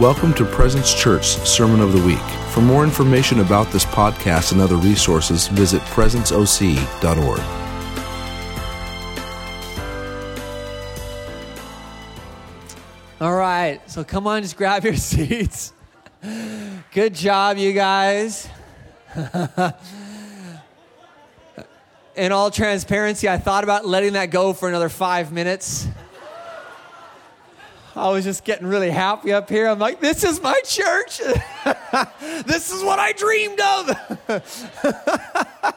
Welcome to Presence Church Sermon of the Week. For more information about this podcast and other resources, visit presenceoc.org. All right, so come on, just grab your seats. Good job, you guys. In all transparency, I thought about letting that go for another five minutes. I was just getting really happy up here. I'm like, this is my church. this is what I dreamed of.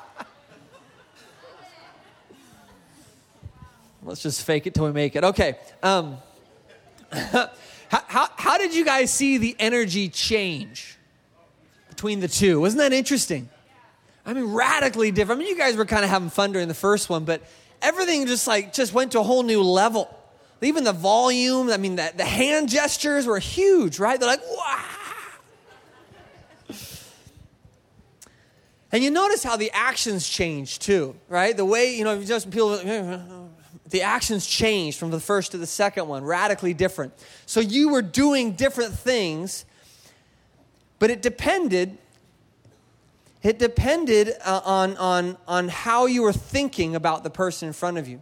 Let's just fake it till we make it. Okay. Um, how, how, how did you guys see the energy change between the two? Wasn't that interesting? I mean, radically different. I mean, you guys were kind of having fun during the first one, but everything just like just went to a whole new level. Even the volume, I mean, the, the hand gestures were huge, right? They're like, wow. And you notice how the actions change too, right? The way, you know, just people, the actions changed from the first to the second one, radically different. So you were doing different things, but it depended. It depended uh, on, on, on how you were thinking about the person in front of you.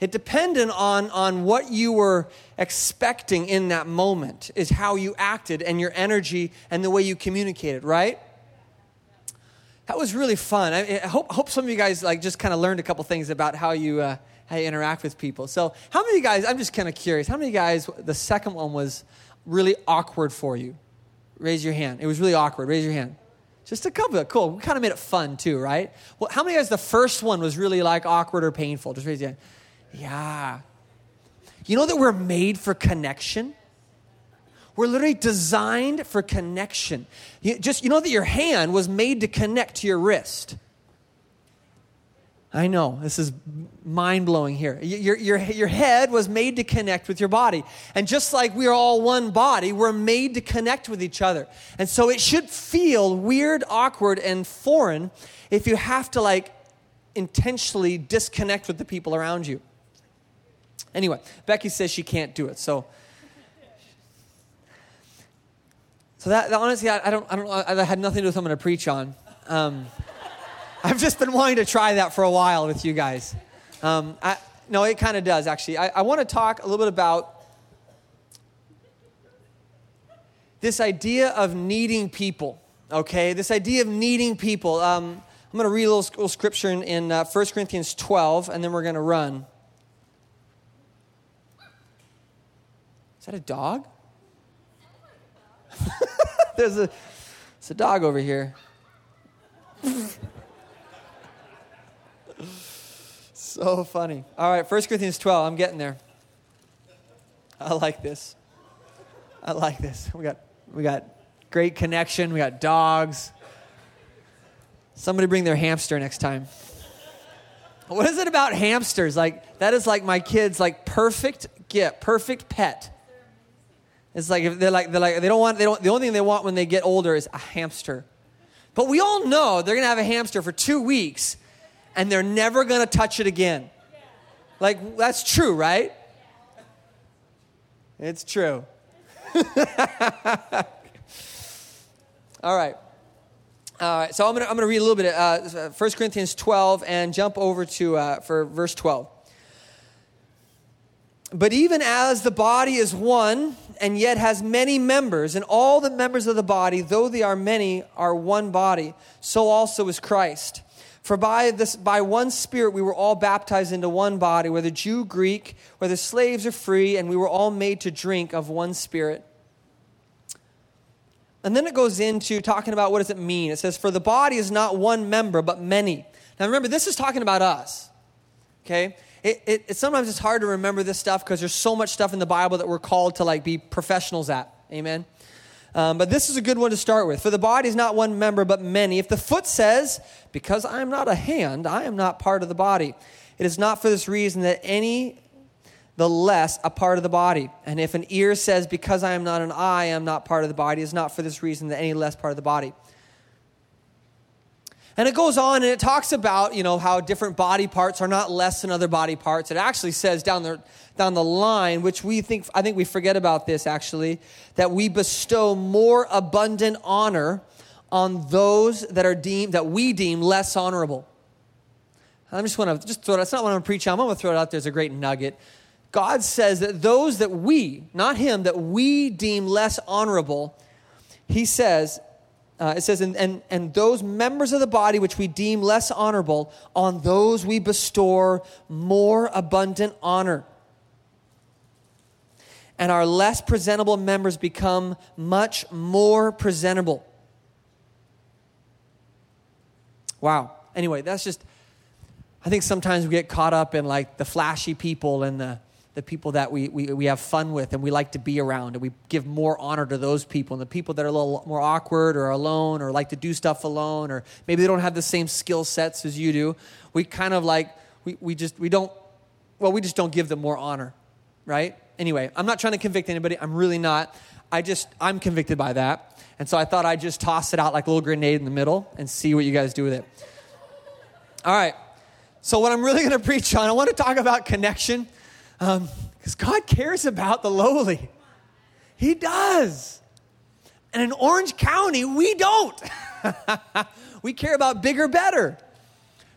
It depended on, on what you were expecting in that moment, is how you acted and your energy and the way you communicated, right? That was really fun. I, I hope, hope some of you guys like just kind of learned a couple things about how you, uh, how you interact with people. So, how many of you guys, I'm just kind of curious, how many of you guys, the second one was really awkward for you? Raise your hand. It was really awkward. Raise your hand. Just a couple. Cool. We kind of made it fun too, right? Well, how many of guys, the first one was really like awkward or painful? Just raise your hand. Yeah. You know that we're made for connection? We're literally designed for connection. You, just you know that your hand was made to connect to your wrist. I know, this is mind blowing here. Your, your, your head was made to connect with your body. And just like we are all one body, we're made to connect with each other. And so it should feel weird, awkward, and foreign if you have to like intentionally disconnect with the people around you. Anyway, Becky says she can't do it. So, so that, that honestly, I, I, don't, I don't, I had nothing to do with what I'm going to preach on. Um, I've just been wanting to try that for a while with you guys. Um, I, no, it kind of does actually. I, I want to talk a little bit about this idea of needing people. Okay, this idea of needing people. Um, I'm going to read a little, little scripture in, in uh, 1 Corinthians 12, and then we're going to run. Is that a dog? there's a, there's a dog over here. so funny. All right, 1 Corinthians 12. I'm getting there. I like this. I like this. We got we got great connection. We got dogs. Somebody bring their hamster next time. What is it about hamsters? Like that is like my kids' like perfect gift, perfect pet. It's like if they're like they're like they don't want they don't the only thing they want when they get older is a hamster. But we all know they're gonna have a hamster for two weeks and they're never gonna touch it again. Like that's true, right? It's true. all right. All right, so I'm going to read a little bit of uh, 1 Corinthians 12 and jump over to uh, for verse 12. But even as the body is one and yet has many members, and all the members of the body, though they are many, are one body, so also is Christ. For by, this, by one Spirit we were all baptized into one body, whether Jew, Greek, whether slaves or free, and we were all made to drink of one Spirit. And then it goes into talking about what does it mean. It says, For the body is not one member, but many. Now remember, this is talking about us. Okay? It, it, sometimes it's hard to remember this stuff because there's so much stuff in the Bible that we're called to like be professionals at. Amen. Um, but this is a good one to start with. For the body is not one member, but many. If the foot says, Because I am not a hand, I am not part of the body, it is not for this reason that any the less a part of the body. And if an ear says, Because I am not an eye, I am not part of the body, it is not for this reason that any less part of the body. And it goes on and it talks about, you know, how different body parts are not less than other body parts. It actually says down the, down the line, which we think, I think we forget about this actually, that we bestow more abundant honor on those that are deemed, that we deem less honorable. I just want to just throw it, that's not what I'm preaching. I'm going to throw it out there as a great nugget. God says that those that we, not him, that we deem less honorable, he says, uh, it says, and, and, and those members of the body which we deem less honorable, on those we bestow more abundant honor. And our less presentable members become much more presentable. Wow. Anyway, that's just, I think sometimes we get caught up in like the flashy people and the, the people that we, we, we have fun with and we like to be around. And we give more honor to those people. And the people that are a little more awkward or alone or like to do stuff alone or maybe they don't have the same skill sets as you do, we kind of like, we, we just, we don't, well, we just don't give them more honor, right? Anyway, I'm not trying to convict anybody. I'm really not. I just, I'm convicted by that. And so I thought I'd just toss it out like a little grenade in the middle and see what you guys do with it. All right. So, what I'm really going to preach on, I want to talk about connection because um, God cares about the lowly. He does. And in Orange County, we don't. we care about bigger, better.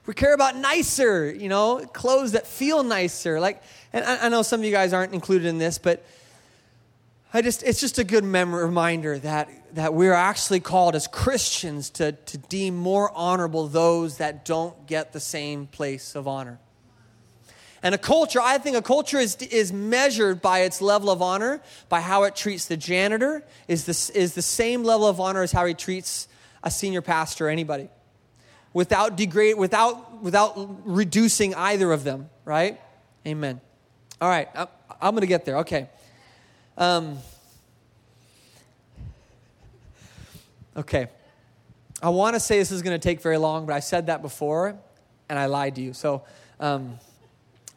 We care about nicer, you know, clothes that feel nicer. Like, and I, I know some of you guys aren't included in this, but I just, it's just a good mem- reminder that, that we're actually called as Christians to, to deem more honorable those that don't get the same place of honor. And a culture, I think a culture is, is measured by its level of honor, by how it treats the janitor, is, this, is the same level of honor as how he treats a senior pastor or anybody. Without degrade, without, without reducing either of them, right? Amen. All right, I'm, I'm going to get there. Okay. Um, okay. I want to say this is going to take very long, but I said that before and I lied to you. So, um,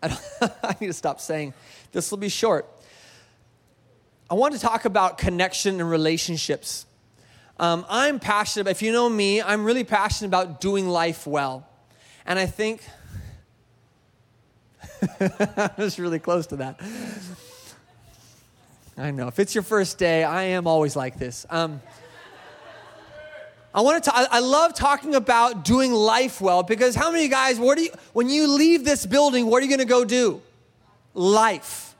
I, I need to stop saying this will be short. I want to talk about connection and relationships. Um, I'm passionate, if you know me, I'm really passionate about doing life well. And I think, I was really close to that. I know. If it's your first day, I am always like this. Um, I want to. I love talking about doing life well because how many guys? What do you? When you leave this building, what are you going to go do? Life,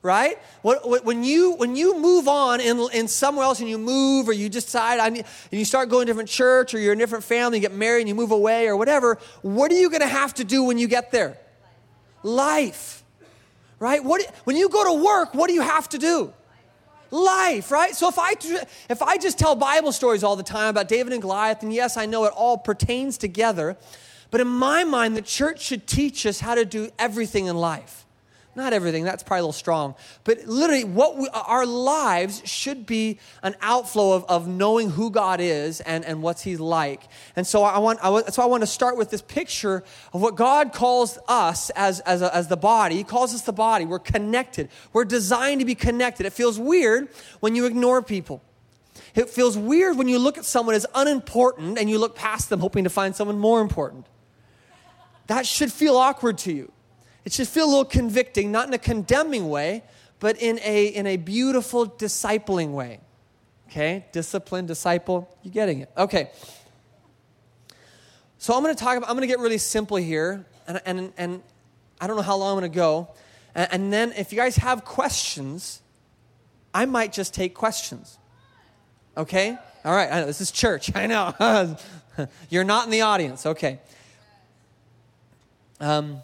right? When you when you move on in, in somewhere else and you move or you decide I need, and you start going to a different church or you're in a different family, you get married and you move away or whatever. What are you going to have to do when you get there? Life, right? What when you go to work? What do you have to do? Life, right? So if I if I just tell Bible stories all the time about David and Goliath, and yes, I know it all pertains together, but in my mind, the church should teach us how to do everything in life. Not everything, that's probably a little strong. But literally, what we, our lives should be an outflow of, of knowing who God is and, and what's He's like. And so I, want, I, so I want to start with this picture of what God calls us as, as, a, as the body. He calls us the body. We're connected, we're designed to be connected. It feels weird when you ignore people. It feels weird when you look at someone as unimportant and you look past them hoping to find someone more important. That should feel awkward to you. It should feel a little convicting, not in a condemning way, but in a, in a beautiful discipling way. Okay? Discipline, disciple, you're getting it? Okay. So I'm going to talk about, I'm going to get really simple here, and, and, and I don't know how long I'm going to go. And, and then if you guys have questions, I might just take questions. Okay? All right, I know, this is church. I know. You're not in the audience. Okay. Um,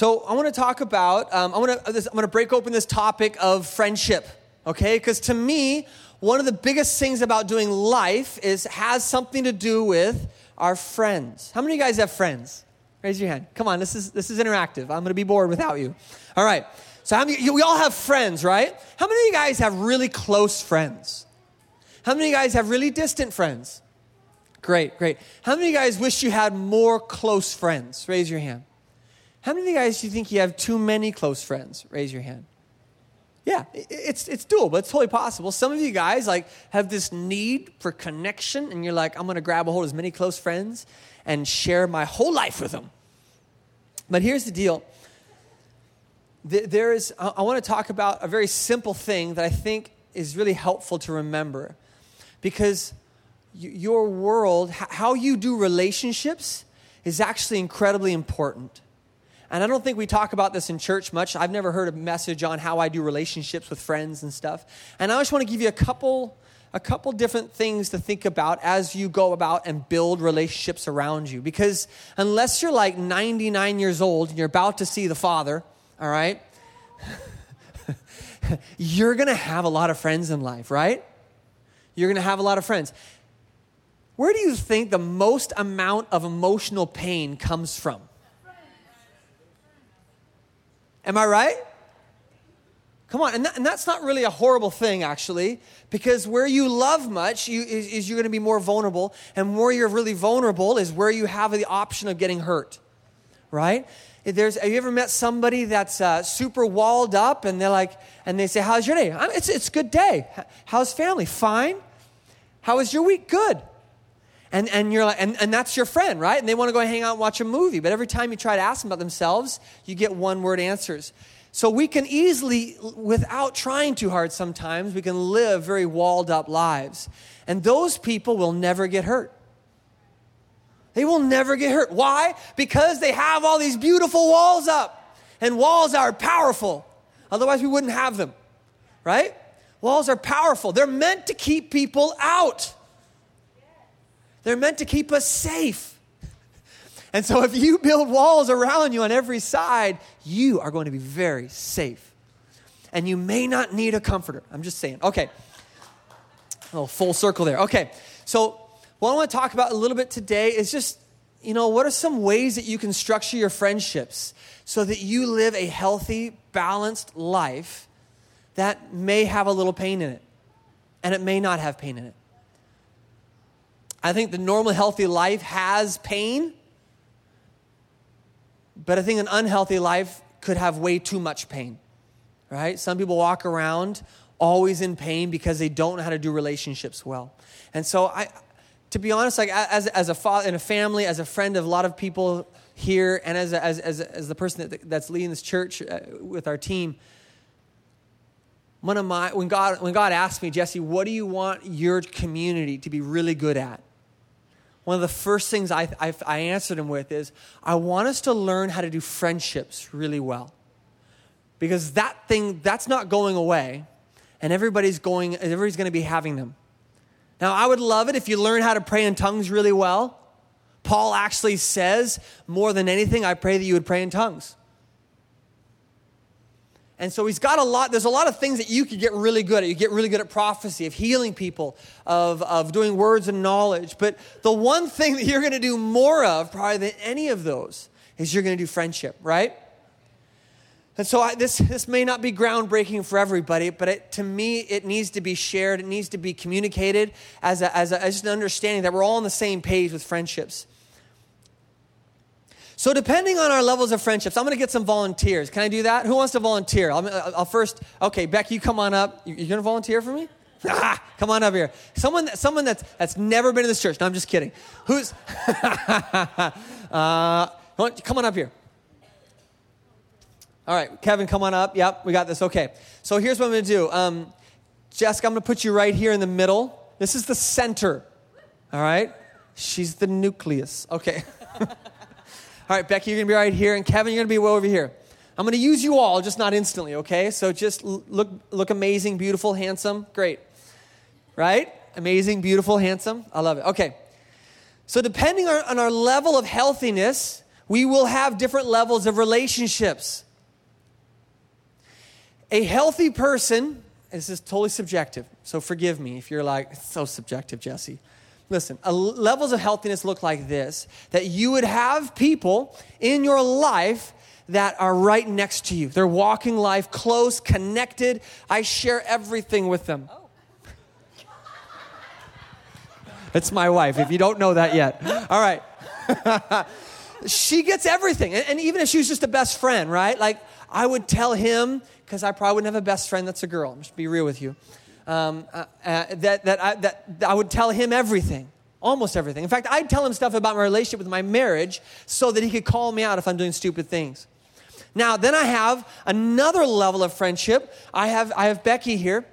so I want to talk about, um, I want to, I'm going to break open this topic of friendship, okay? Because to me, one of the biggest things about doing life is has something to do with our friends. How many of you guys have friends? Raise your hand. Come on, this is this is interactive. I'm going to be bored without you. All right. So how many, we all have friends, right? How many of you guys have really close friends? How many of you guys have really distant friends? Great, great. How many of you guys wish you had more close friends? Raise your hand. How many of you guys do you think you have too many close friends? Raise your hand. Yeah, it's, it's doable. It's totally possible. Some of you guys like have this need for connection, and you're like, I'm going to grab a hold of as many close friends and share my whole life with them. But here's the deal. There is, I want to talk about a very simple thing that I think is really helpful to remember. Because your world, how you do relationships, is actually incredibly important. And I don't think we talk about this in church much. I've never heard a message on how I do relationships with friends and stuff. And I just want to give you a couple a couple different things to think about as you go about and build relationships around you because unless you're like 99 years old and you're about to see the father, all right? you're going to have a lot of friends in life, right? You're going to have a lot of friends. Where do you think the most amount of emotional pain comes from? Am I right? Come on, and, that, and, that's not really a horrible thing, actually, because where you love much you, is, is you're going to be more vulnerable, and where you're really vulnerable is where you have the option of getting hurt, right? There's, have you ever met somebody that's uh, super walled up, and they're like, and they say, "How's your day? It's it's a good day. How's family? Fine. How was your week? Good." And, and you're like, and, and that's your friend, right? And they want to go hang out and watch a movie. But every time you try to ask them about themselves, you get one word answers. So we can easily, without trying too hard sometimes, we can live very walled up lives. And those people will never get hurt. They will never get hurt. Why? Because they have all these beautiful walls up. And walls are powerful. Otherwise, we wouldn't have them, right? Walls are powerful. They're meant to keep people out. They're meant to keep us safe. And so, if you build walls around you on every side, you are going to be very safe. And you may not need a comforter. I'm just saying. Okay. A little full circle there. Okay. So, what I want to talk about a little bit today is just, you know, what are some ways that you can structure your friendships so that you live a healthy, balanced life that may have a little pain in it and it may not have pain in it. I think the normal healthy life has pain, but I think an unhealthy life could have way too much pain, right? Some people walk around always in pain because they don't know how to do relationships well. And so I, to be honest, like as, as a father in a family, as a friend of a lot of people here, and as, as, as, as the person that, that's leading this church uh, with our team, one of my, when God, when God asked me, Jesse, what do you want your community to be really good at? One of the first things I, I, I answered him with is I want us to learn how to do friendships really well. Because that thing, that's not going away, and everybody's going, everybody's going to be having them. Now, I would love it if you learn how to pray in tongues really well. Paul actually says, more than anything, I pray that you would pray in tongues. And so he's got a lot, there's a lot of things that you could get really good at. You get really good at prophecy, of healing people, of, of doing words and knowledge. But the one thing that you're going to do more of, probably than any of those, is you're going to do friendship, right? And so I, this, this may not be groundbreaking for everybody, but it, to me, it needs to be shared. It needs to be communicated as, a, as, a, as an understanding that we're all on the same page with friendships. So, depending on our levels of friendships, I'm going to get some volunteers. Can I do that? Who wants to volunteer? I'll, I'll first, okay, Becky, you come on up. You're going to volunteer for me? Ah, come on up here. Someone, someone that's, that's never been in this church. No, I'm just kidding. Who's, uh, come on up here. All right, Kevin, come on up. Yep, we got this. Okay. So here's what I'm going to do. Um, Jessica, I'm going to put you right here in the middle. This is the center. All right? She's the nucleus. Okay. All right, Becky, you're going to be right here, and Kevin, you're going to be way over here. I'm going to use you all, just not instantly, okay? So just look, look amazing, beautiful, handsome. Great. Right? Amazing, beautiful, handsome. I love it. Okay. So depending on our level of healthiness, we will have different levels of relationships. A healthy person, this is totally subjective, so forgive me if you're like, so subjective, Jesse. Listen, levels of healthiness look like this that you would have people in your life that are right next to you. They're walking life close, connected. I share everything with them. Oh. It's my wife, if you don't know that yet. All right. she gets everything. And, and, even if she was just a best friend, right? Like, I would tell him, because I probably wouldn't have a best friend that's a girl, I'm just be real with you, um, uh, uh, that, that, I, that I would tell him everything, almost everything. In fact, I'd tell him stuff about my relationship with my marriage so that he could call me out if I'm doing stupid things. Now, then I have another level of friendship. I have, I have Becky here,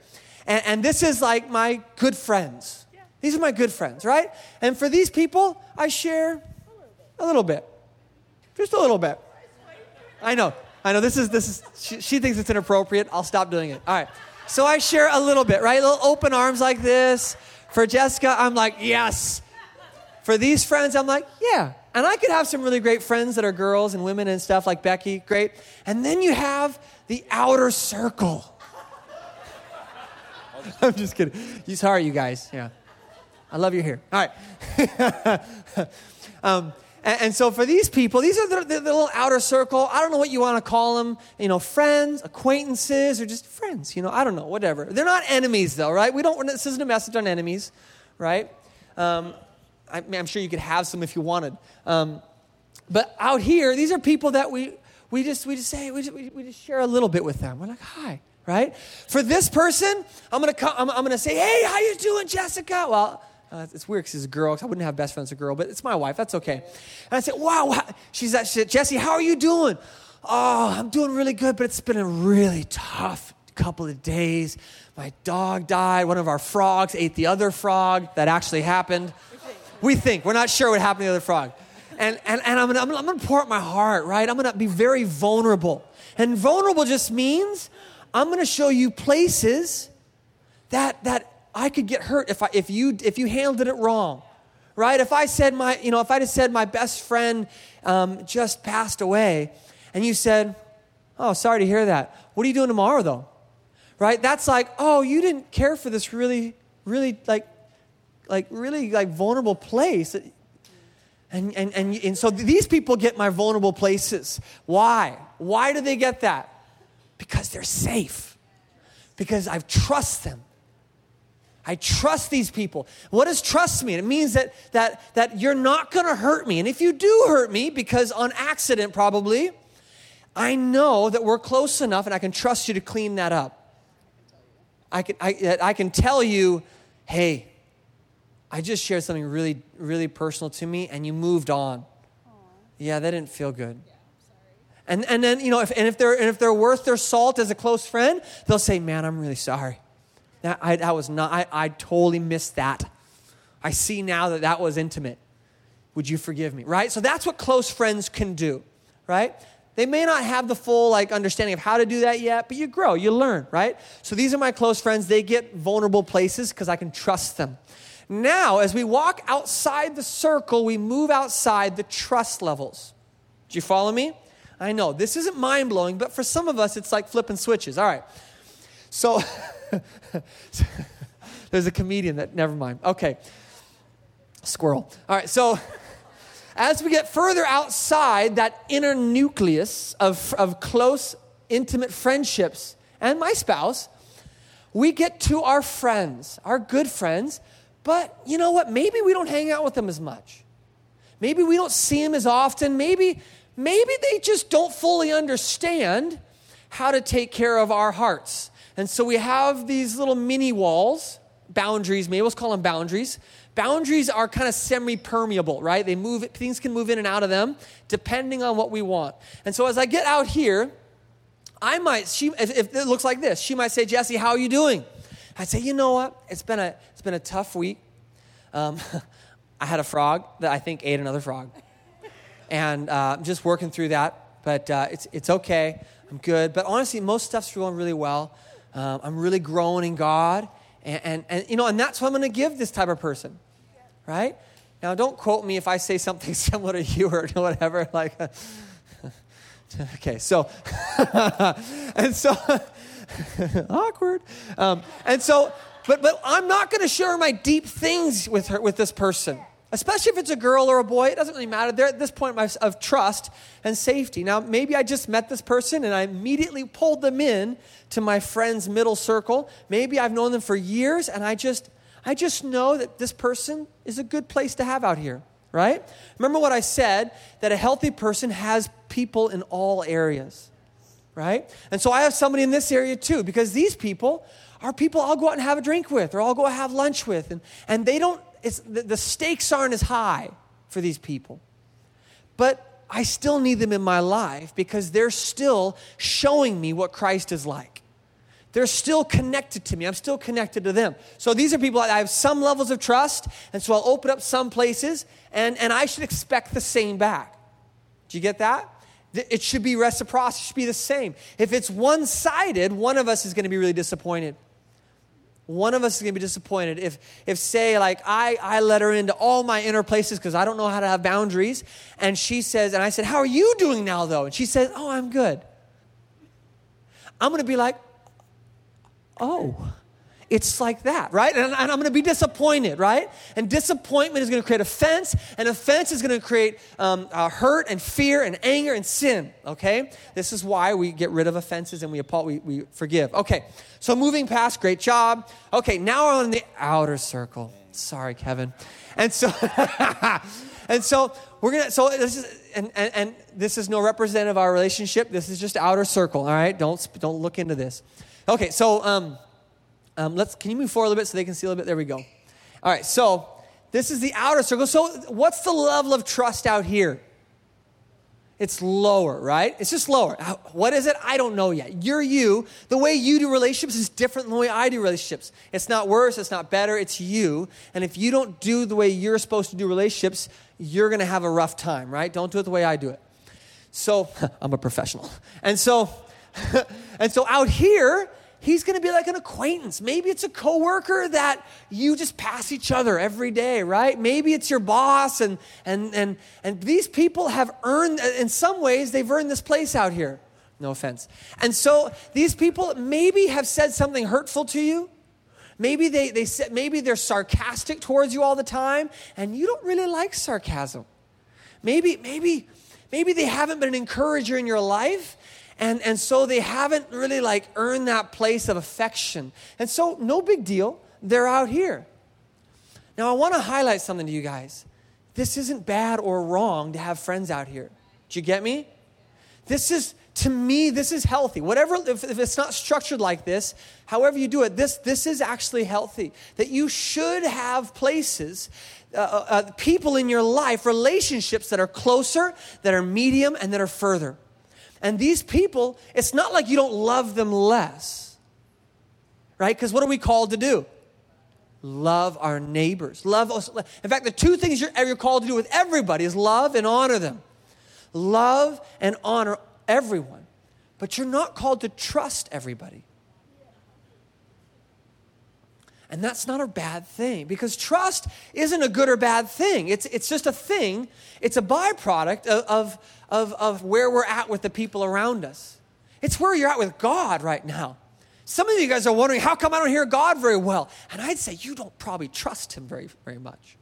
and, and this is like my good friends. These are my good friends, right? And for these people, I share a little bit. Just a little bit. I know. I know this is this is she, she, thinks it's inappropriate. I'll stop doing it. All right. So I share a little bit, right? Little open arms like this. For Jessica, I'm like, "Yes." For these friends, I'm like, "Yeah." And I could have some really great friends that are girls and women and stuff like Becky, great. And then you have the outer circle. I'm just kidding. You sorry, you guys. Yeah. I love you here. All right. um, and, and, so for these people, these are the, the, the, little outer circle. I don't know what you want to call them. You know, friends, acquaintances, or just friends. You know, I don't know, whatever. They're not enemies, though, right? We don't. This isn't a message on enemies, right? Um, I am sure you could have some if you wanted. Um, but out here, these are people that we we just we just say we just, we just share a little bit with them. We're like, hi, right? For this person, I'm gonna come, I'm, I'm gonna say, hey, how you doing, Jessica? Well, uh, it's weird because she's a girl. Cause I wouldn't have best friends a girl, but it's my wife. That's okay. And I said, wow, she's that shit. Jesse, how are you doing? Oh, I'm doing really good, but it's been a really tough couple of days. My dog died. One of our frogs ate the other frog. That actually happened. We think. We're not sure what happened to the other frog. And, and, and I'm, gonna, I'm, gonna, I'm gonna pour out my heart, right? I'm gonna be very vulnerable. And vulnerable just means I'm gonna show you places that, that I could get hurt if, I, if, you, if you handled it wrong, right? If I said my, you know, if I just said my best friend um, just passed away and you said, oh, sorry to hear that. What are you doing tomorrow though? Right? That's like, oh, you didn't care for this really, really like, like really like vulnerable place. And, and, and, and so these people get my vulnerable places. Why? Why do they get that? Because they're safe. Because I trust them. I trust these people. What does trust mean? It means that, that, that you're not going to hurt me. And if you do hurt me, because on accident probably, I know that we're close enough and I can trust you to clean that up. I can, I, I can tell you, hey, I just shared something really, really personal to me and you moved on. Aww. Yeah, that didn't feel good. Yeah, and, and then, you know, if, and, if they're, and if they're worth their salt as a close friend, they'll say, man, I'm really sorry. That, I, that was not, I, I totally missed that. I see now that that was intimate. Would you forgive me? Right? So that's what close friends can do, right? They may not have the full like understanding of how to do that yet, but you grow, you learn, right? So these are my close friends. They get vulnerable places because I can trust them. Now, as we walk outside the circle, we move outside the trust levels. Do you follow me? I know this isn't mind blowing, but for some of us, it's like flipping switches. All right. So there's a comedian that, never mind. Okay. Squirrel. All right, so as we get further outside that inner nucleus of, of close, intimate friendships and my spouse, we get to our friends, our good friends, but you know what? Maybe we don't hang out with them as much. Maybe we don't see them as often. Maybe, maybe they just don't fully understand how to take care of our hearts and so we have these little mini walls, boundaries, maybe let's call them boundaries. Boundaries are kind of semi permeable, right? They move, things can move in and out of them depending on what we want. And so as I get out here, I might, she, if, it looks like this, she might say, Jesse, how are you doing? I'd say, you know what? It's been a, it's been a tough week. Um, I had a frog that I think ate another frog. And uh, I'm just working through that, but uh, it's, it's okay. I'm good. But honestly, most stuff's going really well. Um, I'm really growing in God. And, and, and, you know, and that's what I'm going to give this type of person, right? Now, don't quote me if I say something similar to you or whatever. Like, okay, so, and so, awkward. Um, and so, but, but I'm not going to share my deep things with her, with this person especially if it's a girl or a boy, it doesn't really matter. They're at this point of trust and safety. Now, maybe I just met this person and I immediately pulled them in to my friend's middle circle. Maybe I've known them for years and I just I just know that this person is a good place to have out here, right? Remember what I said that a healthy person has people in all areas. right? And so I have somebody in this area too, because these people are people I'll go out and have a drink with, or I'll go have lunch with, and, and they don't, it's, the, the stakes aren't as high for these people. But I still need them in my life because they're still showing me what Christ is like. They're still connected to me. I'm still connected to them. So these are people I have some levels of trust, and so I'll open up some places, and, and I should expect the same back. Do you get that? It should be reciprocity, it should be the same. If it's one sided, one of us is going to be really disappointed. One of us is going to be disappointed if, if say, like, I, I let her into all my inner places because I don't know how to have boundaries. And she says, and I said, How are you doing now, though? And she says, Oh, I'm good. I'm going to be like, Oh, it's like that, right? And, and I'm going to be disappointed, right? And disappointment is going to create offense, and offense is going to create um, uh, hurt and fear and anger and sin, okay? This is why we get rid of offenses and we, we, we forgive. Okay, so moving past, great job. Okay, now we're on the outer circle. Sorry, Kevin. And so, and so we're gonna. So this is, and, and and this is no representative of our relationship. This is just outer circle. All right, don't don't look into this. Okay, so um, um, let's, can you move forward a little bit so they can see a little bit? There we go. All right, so this is the outer circle. So, what's the level of trust out here? It's lower, right? It's just lower. What is it? I don't know yet. You're you. The way you do relationships is different than the way I do relationships. It's not worse, it's not better, it's you. And if you don't do the way you're supposed to do relationships, you're going to have a rough time, right? Don't do it the way I do it. So, I'm a professional. And so, and so out here, he's going to be like an acquaintance. Maybe it's a coworker that you just pass each other every day, right? Maybe it's your boss and and and and these people have earned in some ways they've earned this place out here. No offense. And so these people maybe have said something hurtful to you. Maybe they, they said, maybe they're sarcastic towards you all the time, and you don't really like sarcasm. Maybe, maybe, maybe they haven't been an encourager in your life, and, and so they haven't really like earned that place of affection. And so, no big deal. They're out here. Now, I want to highlight something to you guys. This isn't bad or wrong to have friends out here. Do you get me? This is, to me, this is healthy. Whatever, if, if it's not structured like this, however you do it, this, this is actually healthy. That you should have places uh, uh, uh people in your life, relationships that are closer, that are medium, and that are further. And these people, it's not like you don't love them less, right? Because what are we called to do? Love our neighbors. Love us. In fact, the two things you're, you're called to do with everybody is love and honor them. Love and honor everyone. But you're not called to trust everybody. And that's not a bad thing because trust isn't a good or bad thing. It's, it's just a thing, it's a byproduct of, of, of, of where we're at with the people around us. It's where you're at with God right now. Some of you guys are wondering, how come I don't hear God very well? And I'd say, you don't probably trust Him very, very much.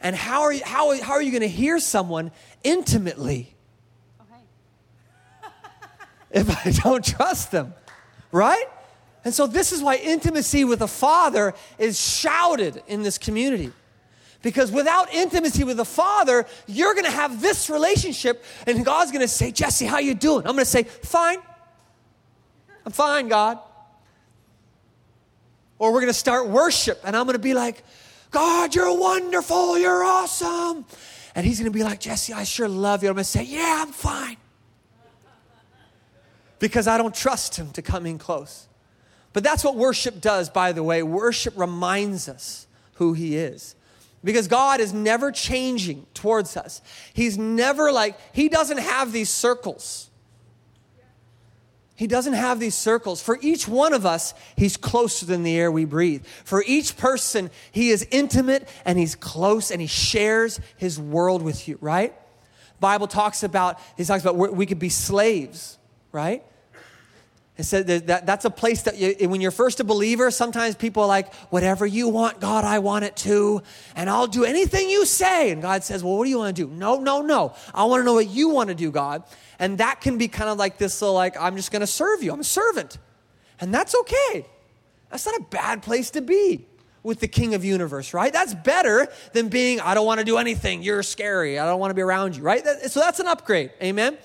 And how are you, how, how are you going to hear someone intimately oh, okay. if I don't trust them? Right? And so, this is why intimacy with the Father is shouted in this community. Because without intimacy with the Father, you're going to have this relationship, and God's going to say, Jesse, how you doing? I'm going to say, fine. I'm fine, God. Or we're going to start worship, and I'm going to be like, God, you're wonderful, you're awesome. And he's going to be like, Jesse, I sure love you. I'm going to say, yeah, I'm fine. Because I don't trust him to come in close. But that's what worship does, by the way. Worship reminds us who he is because God is never changing towards us. He's never like, He doesn't have these circles. He doesn't have these circles. For each one of us, He's closer than the air we breathe. For each person, He is intimate and He's close and He shares His world with you, right? Bible talks about, He talks about we could be slaves, right? It said that, that's a place that you, when you're first a believer, sometimes people are like, whatever you want, God, I want it too. And I'll do anything you say. And God says, well, what do you want to do? No, no, no. I want to know what you want to do, God. And that can be kind of like this, so like, I'm just going to serve you. I'm a servant. And that's okay. That's not a bad place to be with the king of universe, right? That's better than being, I don't want to do anything. You're scary. I don't want to be around you, right? so that's an upgrade. Amen.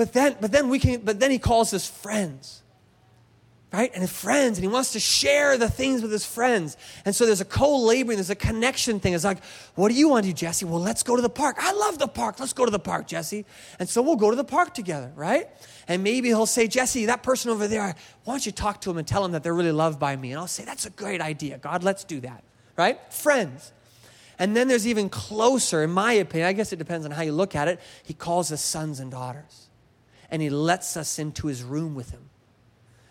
But then, but then we can, but then he calls us friends right? And friends, and he wants to share the things with his friends. And so there's a co laboring, there's a connection thing. It's like, what do you want to do, Jesse? Well, let's go to the park. I love the park. Let's go to the park, Jesse. And so we'll go to the park together, right? And maybe he'll say, Jesse, that person over there, why don't you talk to him and tell him that they're really loved by me? And I'll say, that's a great idea. God, let's do that, right? Friends. And then there's even closer, in my opinion, I guess it depends on how you look at it. He calls us sons and daughters. And he lets us into his room with him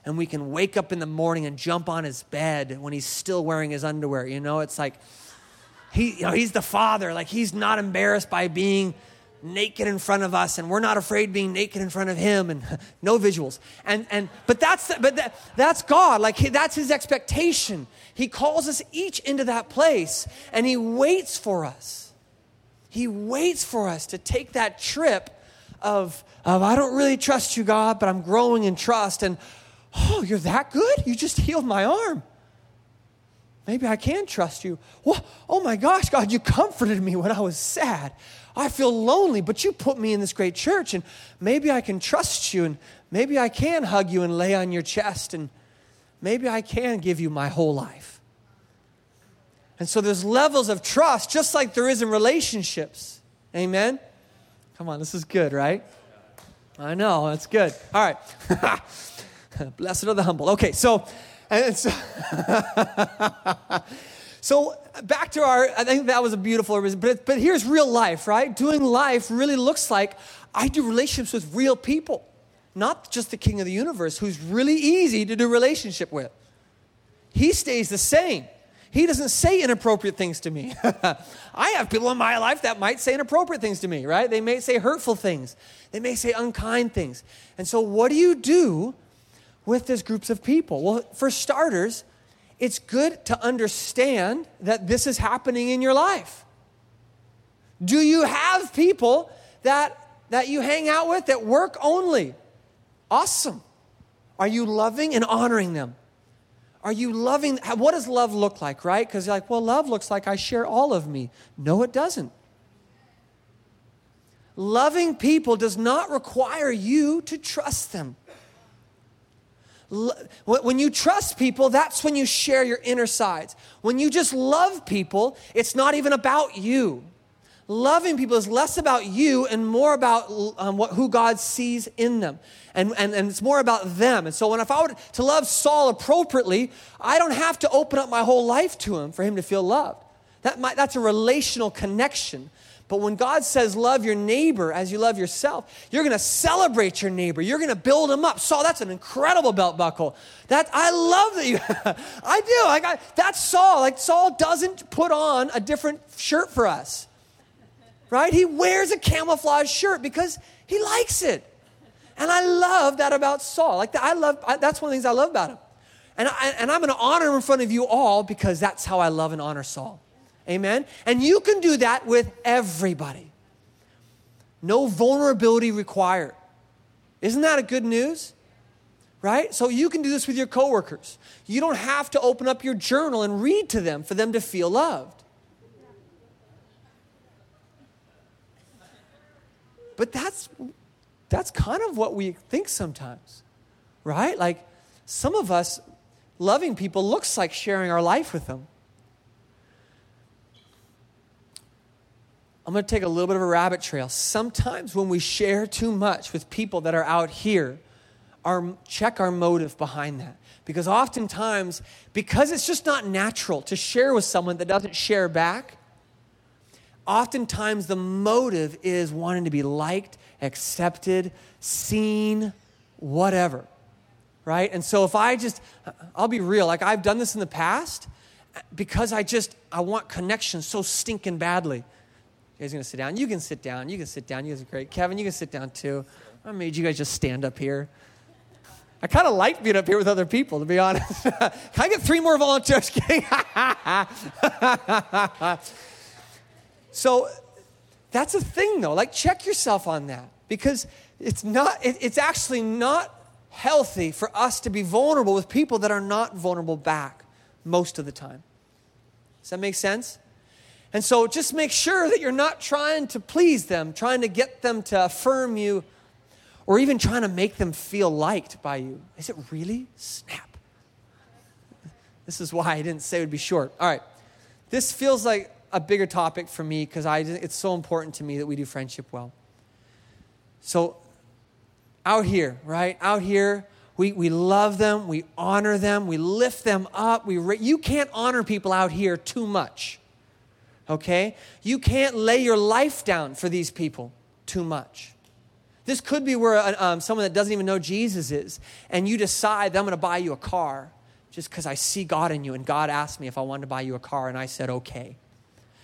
and we can wake up in the morning and jump on his bed when he's still wearing his underwear. You know, it's like he, you know, he's the father. Like he's not embarrassed by being naked in front of us, and we're not afraid being naked in front of him, and no visuals. And and but that's but that, that's God. Like he, that's his expectation. He calls us each into that place, and he waits for us. He waits for us to take that trip of, of I don't really trust you, God, but I'm growing in trust. And Oh, you're that good? You just healed my arm. Maybe I can trust you. Well, oh my gosh, God, you comforted me when I was sad. I feel lonely, but you put me in this great church, and maybe I can trust you, and maybe I can hug you and lay on your chest, and maybe I can give you my whole life. And so there's levels of trust, just like there is in relationships. Amen? Come on, this is good, right? I know, that's good. All right. Blessed are the humble. Okay, so, and so, so back to our, I think that was a beautiful, but, but here's real life, right? Doing life really looks like I do relationships with real people, not just the king of the universe, who's really easy to do relationship with. He stays the same. He doesn't say inappropriate things to me. I have people in my life that might say inappropriate things to me, right? They may say hurtful things. They may say unkind things. And so, what do you do with these groups of people? Well, for starters, it's good to understand that this is happening in your life. Do you have people that, that you hang out with that work only? Awesome. Are you loving and honoring them? Are you loving? What does love look like, right? Because you're like, well, love looks like I share all of me. No, it doesn't. Loving people does not require you to trust them. When you trust people, that's when you share your inner sides. When you just love people, it's not even about you. Loving people is less about you and more about um, what, who God sees in them. And, and, and it's more about them. And so, when if I were to love Saul appropriately, I don't have to open up my whole life to him for him to feel loved. That might, that's a relational connection. But when God says love your neighbor as you love yourself, you're going to celebrate your neighbor. You're going to build him up. Saul, that's an incredible belt buckle. That I love that you. I do. I got, that's Saul. Like Saul doesn't put on a different shirt for us, right? He wears a camouflage shirt because he likes it, and I love that about Saul. Like I love. I, that's one of the things I love about him, and I, and I'm going to honor him in front of you all because that's how I love and honor Saul. Amen? And you can do that with everybody. No vulnerability required. Isn't that a good news? Right? So you can do this with your coworkers. You don't have to open up your journal and read to them for them to feel loved. But that's that's kind of what we think sometimes. Right? Like some of us loving people looks like sharing our life with them. I'm going to take a little bit of a rabbit trail. Sometimes when we share too much with people that are out here, our, check our motive behind that. Because oftentimes, because it's just not natural to share with someone that doesn't share back, oftentimes the motive is wanting to be liked, accepted, seen, whatever. Right? And so if I just, I'll be real, like I've done this in the past because I just, I want connection so stinking badly. You guys gonna sit down? You can sit down. You can sit down. You guys are great. Kevin, you can sit down too. I made you guys just stand up here. I kind of like being up here with other people, to be honest. Can I get three more volunteers? Kidding. so that's a thing, though. Like, check yourself on that because it's not. It, it's actually not healthy for us to be vulnerable with people that are not vulnerable back most of the time. Does that make sense? And so just make sure that you're not trying to please them, trying to get them to affirm you. or even trying to make them feel liked by you. Is it really? Snap. This is why I didn't say it would be short. All right. This feels like a bigger topic for me because it's so important to me that we do friendship well. So, out here, right? Out here, we, we love them, we honor them, we lift them up. We ra- you can't honor people out here too much, okay? You can't lay your life down for these people too much. This could be where uh, um, someone that doesn't even know Jesus is, and you decide that I'm going to buy you a car just because I see God in you, and God asked me if I wanted to buy you a car, and I said, okay.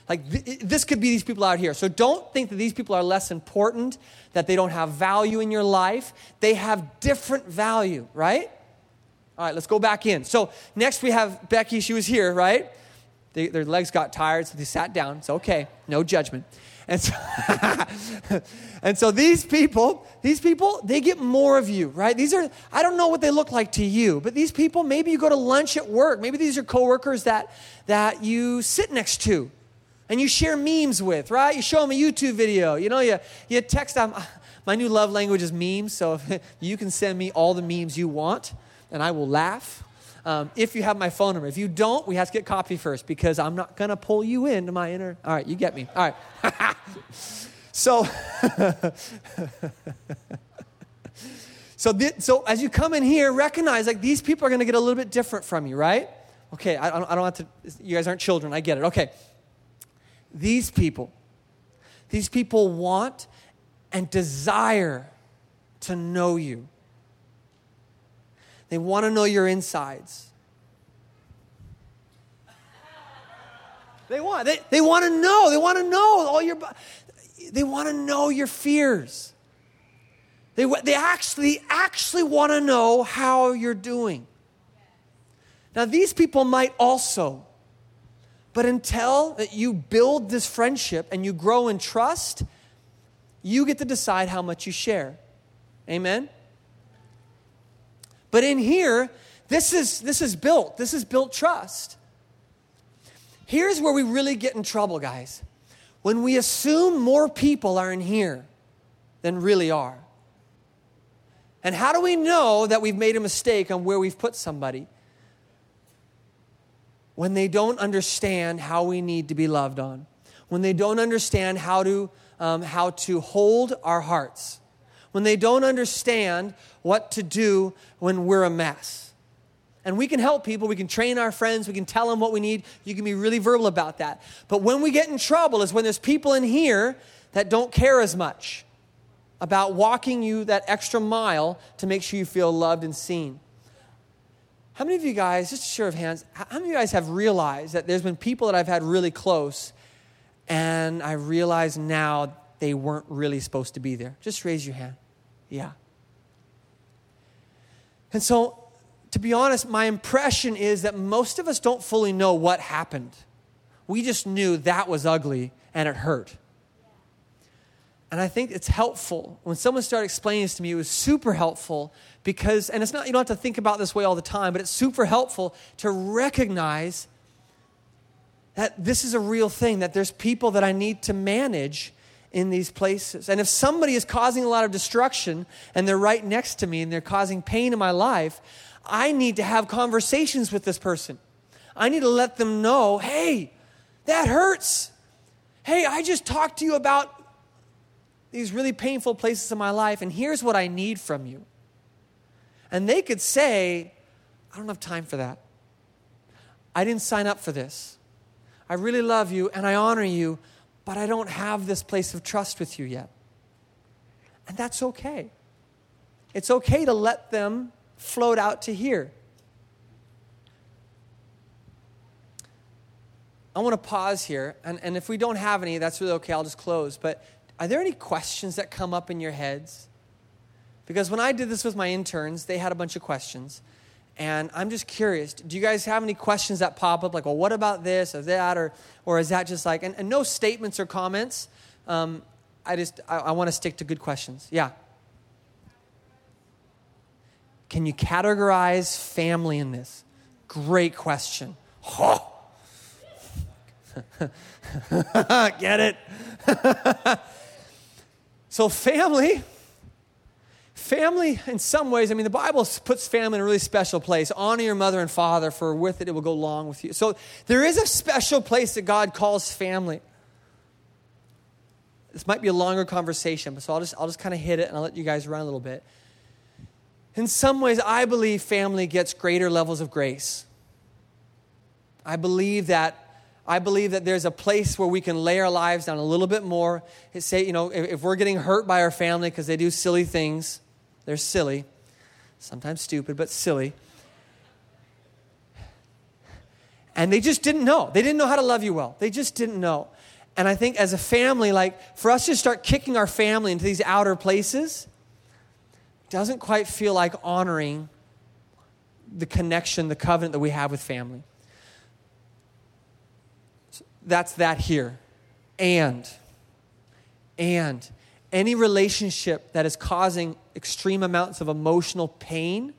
Like, th- this could be these people out here. So don't think that these people are less important, that they don't have value in your life. They have different value, right? All right, let's go back in. So next we have Becky. She was here, right? They, their legs got tired, so they sat down. It's okay, no judgment. And so, and so these people, these people, they get more of you, right? These are, I don't know what they look like to you, but these people, maybe you go to lunch at work. Maybe these are coworkers that, that you sit next to and you share memes with, right? You show them a YouTube video. You know, you, you text them. My new love language is memes, so you can send me all the memes you want, and I will laugh. Um, if you have my phone number. If you don't, we have to get coffee first because I'm not going to pull you into my inner. All right, you get me. All right. so, so, th- so as you come in here, recognize like these people are going to get a little bit different from you, right? Okay, I, I don't have to. You guys aren't children. I get it. Okay these people, these people want and desire to know you. They want to know your insides. They want, they, they want to know. They want to know all your, they want to know your fears. They, they actually, actually want to know how you're doing. Now, these people might also but until that you build this friendship and you grow in trust, you get to decide how much you share. Amen? But in here, this is, this is built. This is built trust. Here's where we really get in trouble, guys. When we assume more people are in here than really are. And how do we know that we've made a mistake on where we've put somebody? When they don't understand how we need to be loved on, when they don't understand how to, um, how to hold our hearts, when they don't understand what to do when we're a mess. And we can help people, we can train our friends, we can tell them what we need. You can be really verbal about that. But when we get in trouble is when there's people in here that don't care as much about walking you that extra mile to make sure you feel loved and seen. How many of you guys, just a show of hands, how many of you guys have realized that there's been people that I've had really close and I realize now they weren't really supposed to be there? Just raise your hand. Yeah. And so, to be honest, my impression is that most of us don't fully know what happened. We just knew that was ugly and it hurt. And I think it's helpful. When someone started explaining this to me, it was super helpful because, and it's not, you don't have to think about this way all the time, but it's super helpful to recognize that this is a real thing, that there's people that I need to manage in these places. And if somebody is causing a lot of destruction and they're right next to me and they're causing pain in my life, I need to have conversations with this person. I need to let them know hey, that hurts. Hey, I just talked to you about these really painful places in my life, and here's what I need from you. And they could say, I don't have time for that. I didn't sign up for this. I really love you and I honor you, but I don't have this place of trust with you yet. And that's okay. It's okay to let them float out to here. I want to pause here, and, and if we don't have any, that's really okay. I'll just close. But are there any questions that come up in your heads? Because when I did this with my interns, they had a bunch of questions. And I'm just curious, do you guys have any questions that pop up? Like, well, what about this or that? Or, or is that just like, and, and no statements or comments. Um, I just, I, I want to stick to good questions. Yeah. Can you categorize family in this? Great question. Oh. Get it? So, family, family, in some ways, I mean, the Bible puts family in a really special place. Honor your mother and father, for with it it will go long with you. So there is a special place that God calls family. This might be a longer conversation, but so I'll just, I'll just kind of hit it and I'll let you guys run a little bit. In some ways, I believe family gets greater levels of grace. I believe that I believe that there's a place where we can lay our lives down a little bit more. Say, you know, if, if we're getting hurt by our family because they do silly things, they're silly, sometimes stupid, but silly. And they just didn't know. They didn't know how to love you well. They just didn't know. And I think as a family, like for us to start kicking our family into these outer places doesn't quite feel like honoring the connection, the covenant that we have with family. That's that here. And, and any relationship that is causing extreme amounts of emotional pain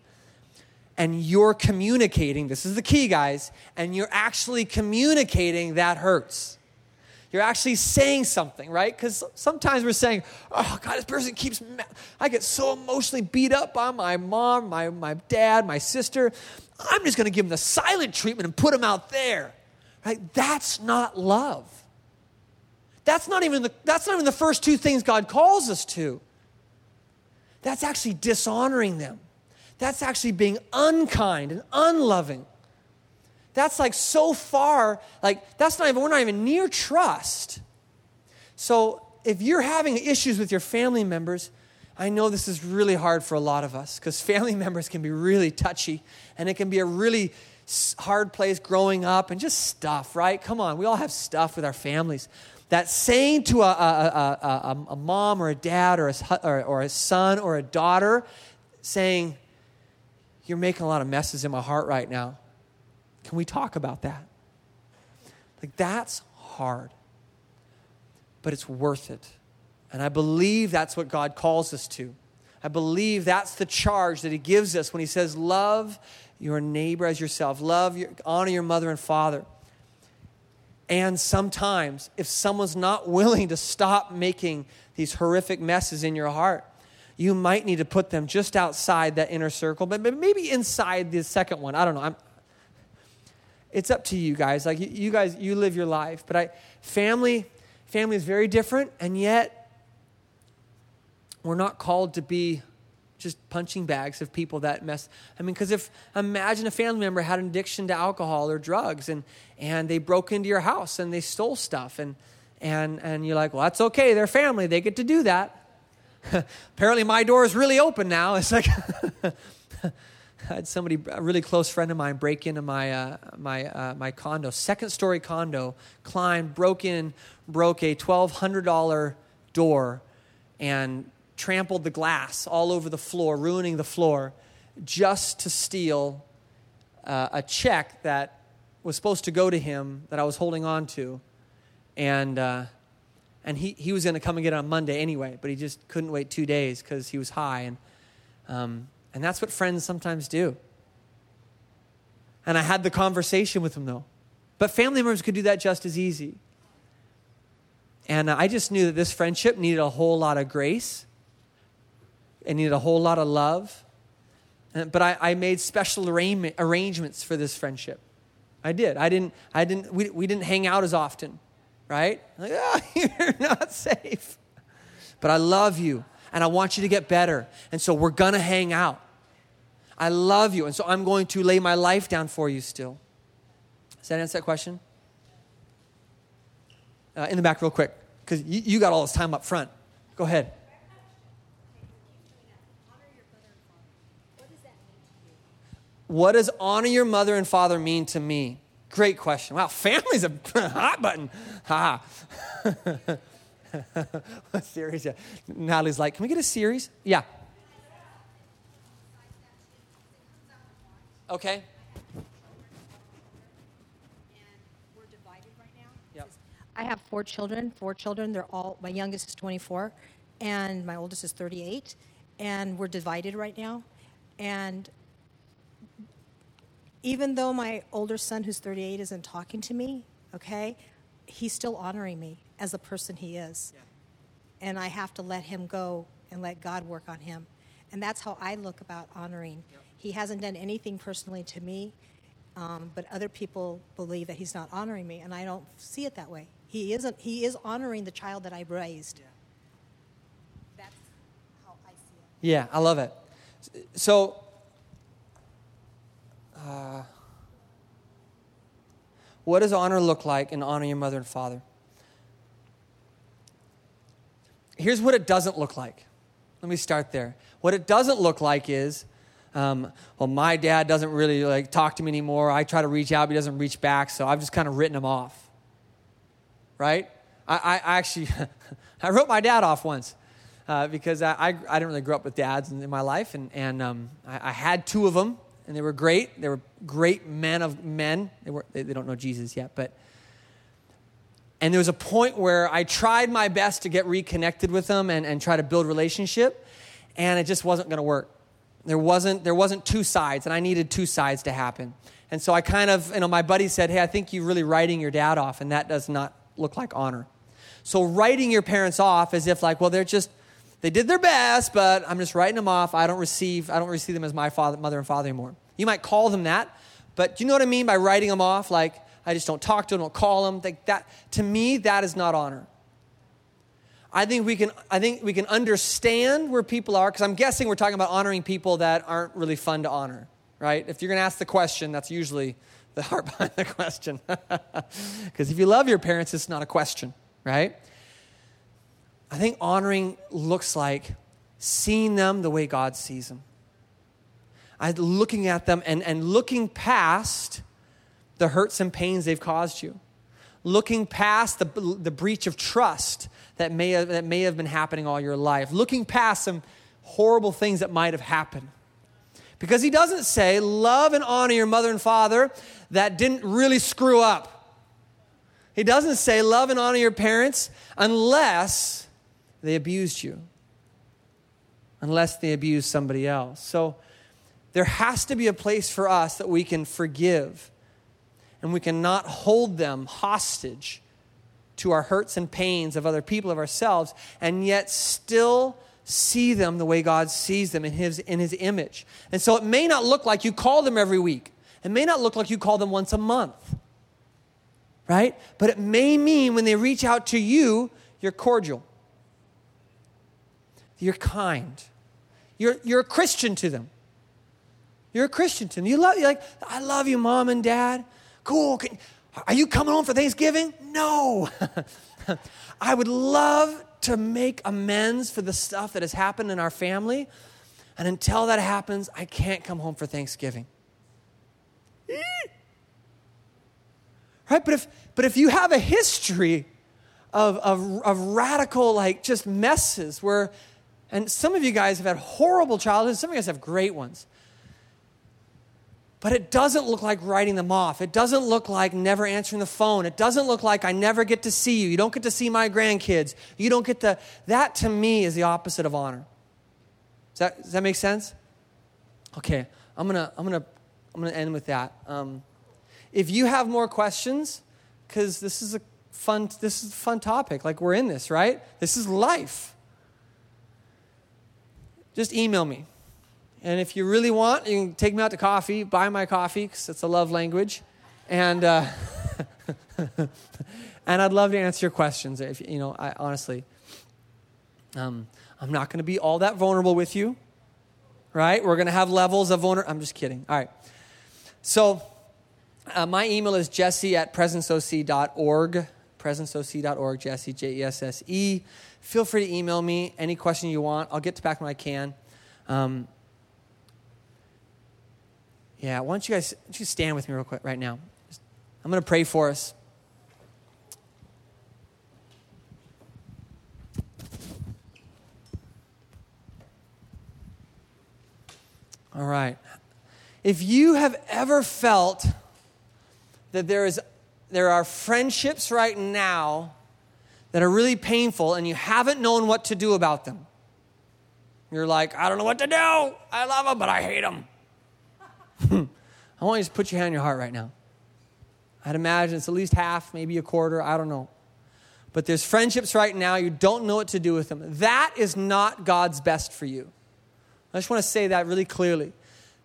and you're communicating, this is the key, guys, and you're actually communicating that hurts. You're actually saying something, right? Because sometimes we're saying, oh, God, this person keeps, I get so emotionally beat up by my mom, my, my dad, my sister. I'm just going to give them the silent treatment and put them out there, That's not love. That's not even the, that's not even the first two things God calls us to. That's actually dishonoring them. That's actually being unkind and unloving. That's like so far, like, that's not even, we're not even near trust. So if you're having issues with your family members, I know this is really hard for a lot of us because family members can be really touchy and it can be a really hard place growing up and just stuff, right? Come on, we all have stuff with our families that saying to a, a, a, a mom or a dad or a, or, or a son or a daughter, saying, You're making a lot of messes in my heart right now. Can we talk about that? Like, that's hard, but it's worth it. And I believe that's what God calls us to. I believe that's the charge that He gives us when He says, Love your neighbor as yourself, love your, honor your mother and father. And sometimes, if someone's not willing to stop making these horrific messes in your heart, you might need to put them just outside that inner circle, but maybe inside the second one. I don't know. I'm, it's up to you guys. Like you guys, you live your life. But I, family, family is very different, and yet we're not called to be just punching bags of people that mess. I mean, because if imagine a family member had an addiction to alcohol or drugs, and and they broke into your house and they stole stuff, and and and you're like, well, that's okay. They're family. They get to do that. Apparently, my door is really open now. It's like. I had somebody, a really close friend of mine, break into my uh, my uh, my condo, second story condo, climbed, broke in, broke a twelve hundred dollar door, and trampled the glass all over the floor, ruining the floor, just to steal uh, a check that was supposed to go to him that I was holding on to. And, uh, and he, he was going to come and get it on Monday anyway, but he just couldn't wait two days because he was high. And, um, and that's what friends sometimes do. And I had the conversation with him, though. But family members could do that just as easy. And I just knew that this friendship needed a whole lot of grace it needed a whole lot of love. But I, I made special arrangements for this friendship. I did. I didn't, I didn't, we, we didn't hang out as often, right? Like, oh, you're not safe. But I love you and I want you to get better. And so we're going to hang out. I love you. And so I'm going to lay my life down for you still. Does that answer that question? Uh, in the back, real quick, because you, you got all this time up front. Go ahead. What does honor your mother and father mean to me? Great question. Wow, family's a hot button. Ha. what series? Yeah. Natalie's like, can we get a series? Yeah. Okay. And we're divided right now. I have four children, four children. They're all, my youngest is 24, and my oldest is 38. And we're divided right now. And even though my older son, who's 38, isn't talking to me, okay, he's still honoring me as the person he is. Yeah. And I have to let him go and let God work on him. And that's how I look about honoring. He hasn't done anything personally to me, um, but other people believe that he's not honoring me, and I don't see it that way. He isn't. He is honoring the child that I raised. That's how I see it. Yeah, I love it. So, uh, what does honor look like in honor your mother and father? Here's what it doesn't look like. Let me start there. What it doesn't look like is, um, well, my dad doesn't really like talk to me anymore. I try to reach out, but he doesn't reach back, so I've just kind of written him off. Right? I, I, I actually, I wrote my dad off once uh, because I, I, I, didn't really grow up with dads in, in my life, and, and um, I, I, had two of them, and they were great. They were great men of men. They, were, they, they don't know Jesus yet, but and there was a point where I tried my best to get reconnected with them and, and try to build relationship, and it just wasn't going to work. There wasn't, there wasn't two sides, and I needed two sides to happen. And so I kind of, you know, my buddy said, Hey, I think you're really writing your dad off, and that does not look like honor. So writing your parents off as if, like, well, they're just, they did their best, but I'm just writing them off. I don't receive, I don't receive them as my father, mother and father anymore. You might call them that, but do you know what I mean by writing them off? Like, I just don't talk to them, don't call them. Like that, to me, that is not honor. I think we can, I think we can understand where people are, because I'm guessing we're talking about honoring people that aren't really fun to honor, right? If you're going to ask the question, that's usually the heart behind the question. Because if you love your parents, it's not a question, right? I think honoring looks like seeing them the way God sees them. I looking at them and, and looking past the hurts and pains they've caused you, looking past the, the breach of trust that may, have, that may have been happening all your life, looking past some horrible things that might have happened. Because he doesn't say, love and honor your mother and father that didn't really screw up. He doesn't say, love and honor your parents unless they abused you, unless they abused somebody else. So there has to be a place for us that we can forgive and we cannot hold them hostage to our hurts and pains of other people, of ourselves, and yet still see them the way God sees them in his, in his image. And so it may not look like you call them every week. It may not look like you call them once a month, right? But it may mean when they reach out to you, you're cordial, you're kind, you're, you're a Christian to them. You're a Christian to them. You love, you're like, I love you, mom and dad. Cool. Can, are you coming home for Thanksgiving? No. I would love to make amends for the stuff that has happened in our family. And until that happens, I can't come home for Thanksgiving. Right? But if, but if you have a history of, of, of radical, like just messes where, and some of you guys have had horrible childhoods, some of you guys have great ones. But it doesn't look like writing them off. It doesn't look like never answering the phone. It doesn't look like I never get to see you. You don't get to see my grandkids. You don't get to. That to me is the opposite of honor. Does that, does that make sense? Okay, I'm gonna, I'm gonna, I'm gonna end with that. Um, if you have more questions, because this is a fun, this is a fun topic. Like we're in this, right? This is life. Just email me. And if you really want, you can take me out to coffee, buy my coffee, because it's a love language. And, uh, and I'd love to answer your questions. If, you know, I, honestly, um, I'm not going to be all that vulnerable with you, right? We're going to have levels of vulnerability. I'm just kidding. All right. So uh, my email is jesse at presenceoc.org, presenceoc.org, Jesse, J E S S E. Feel free to email me any question you want. I'll get to back when I can. Um, yeah, why don't you guys don't you stand with me real quick right now? I'm going to pray for us. All right. If you have ever felt that there, is, there are friendships right now that are really painful and you haven't known what to do about them, you're like, I don't know what to do. I love them, but I hate them. I want you to put your hand on your heart right now. I'd imagine it's at least half, maybe a quarter, I don't know. But there's friendships right now, you don't know what to do with them. That is not God's best for you. I just want to say that really clearly.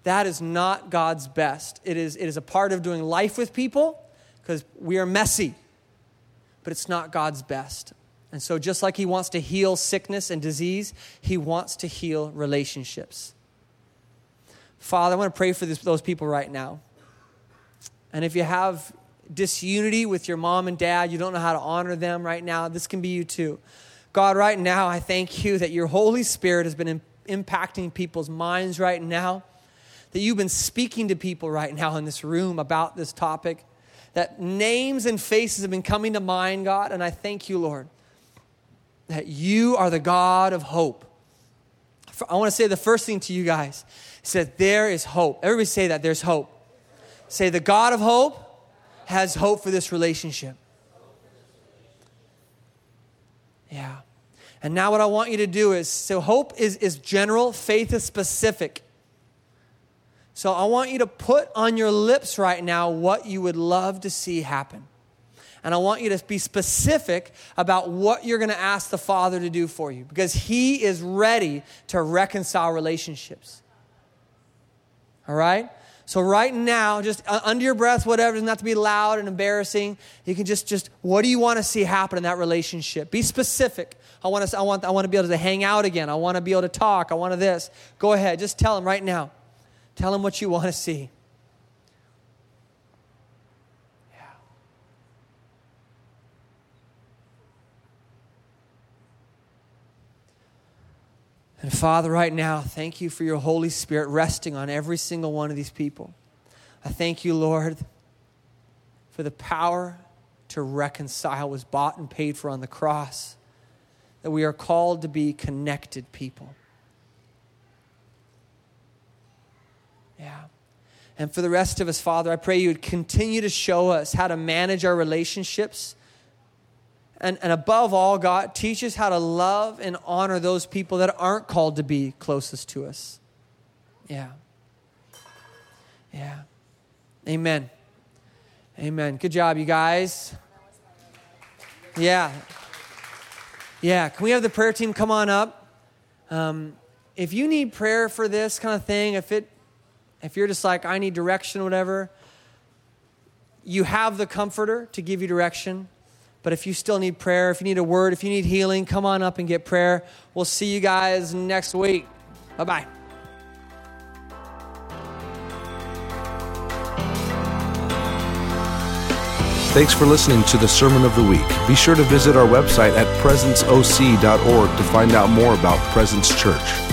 That is not God's best. It is, it is a part of doing life with people because we are messy, but it's not God's best. And so, just like He wants to heal sickness and disease, He wants to heal relationships. Father, I want to pray for this, those people right now. And if you have disunity with your mom and dad, you don't know how to honor them right now, this can be you too. God, right now, I thank you that your Holy Spirit has been impacting people's minds right now, that you've been speaking to people right now in this room about this topic, that names and faces have been coming to mind, God, and I thank you, Lord, that you are the God of hope. I want to say the first thing to you guys is that there is hope. Everybody say that there's hope. Say, the God of hope has hope for this relationship. Yeah. And now, what I want you to do is so, hope is, is general, faith is specific. So, I want you to put on your lips right now what you would love to see happen. And I want you to be specific about what you're going to ask the Father to do for you because He is ready to reconcile relationships. All right? So right now, just uh, under your breath, whatever, doesn't have to be loud and embarrassing. You can just, just, what do you want to see happen in that relationship? Be specific. I want to, I want, I want to be able to hang out again. I want to be able to talk. I want to this. Go ahead. Just tell him right now. Tell him what you want to see. Yeah. And Father, right now, thank you for your Holy Spirit resting on every single one of these people. I thank you, Lord, for the power to reconcile was bought and paid for on the cross that we are called to be connected people. Yeah. And for the rest of us, Father, I pray you would continue to show us how to manage our relationships. And, and above all, God, teach us how to love and honor those people that aren't called to be closest to us. Yeah. Yeah. Amen. Amen. Good job, you guys. Yeah. Yeah, can we have the prayer team come on up? Um, if you need prayer for this kind of thing, if it, if you're just like I need direction, whatever, you have the Comforter to give you direction. But if you still need prayer, if you need a word, if you need healing, come on up and get prayer. We'll see you guys next week. Bye bye. Thanks for listening to the Sermon of the Week. Be sure to visit our website at presenceoc.org to find out more about Presence Church.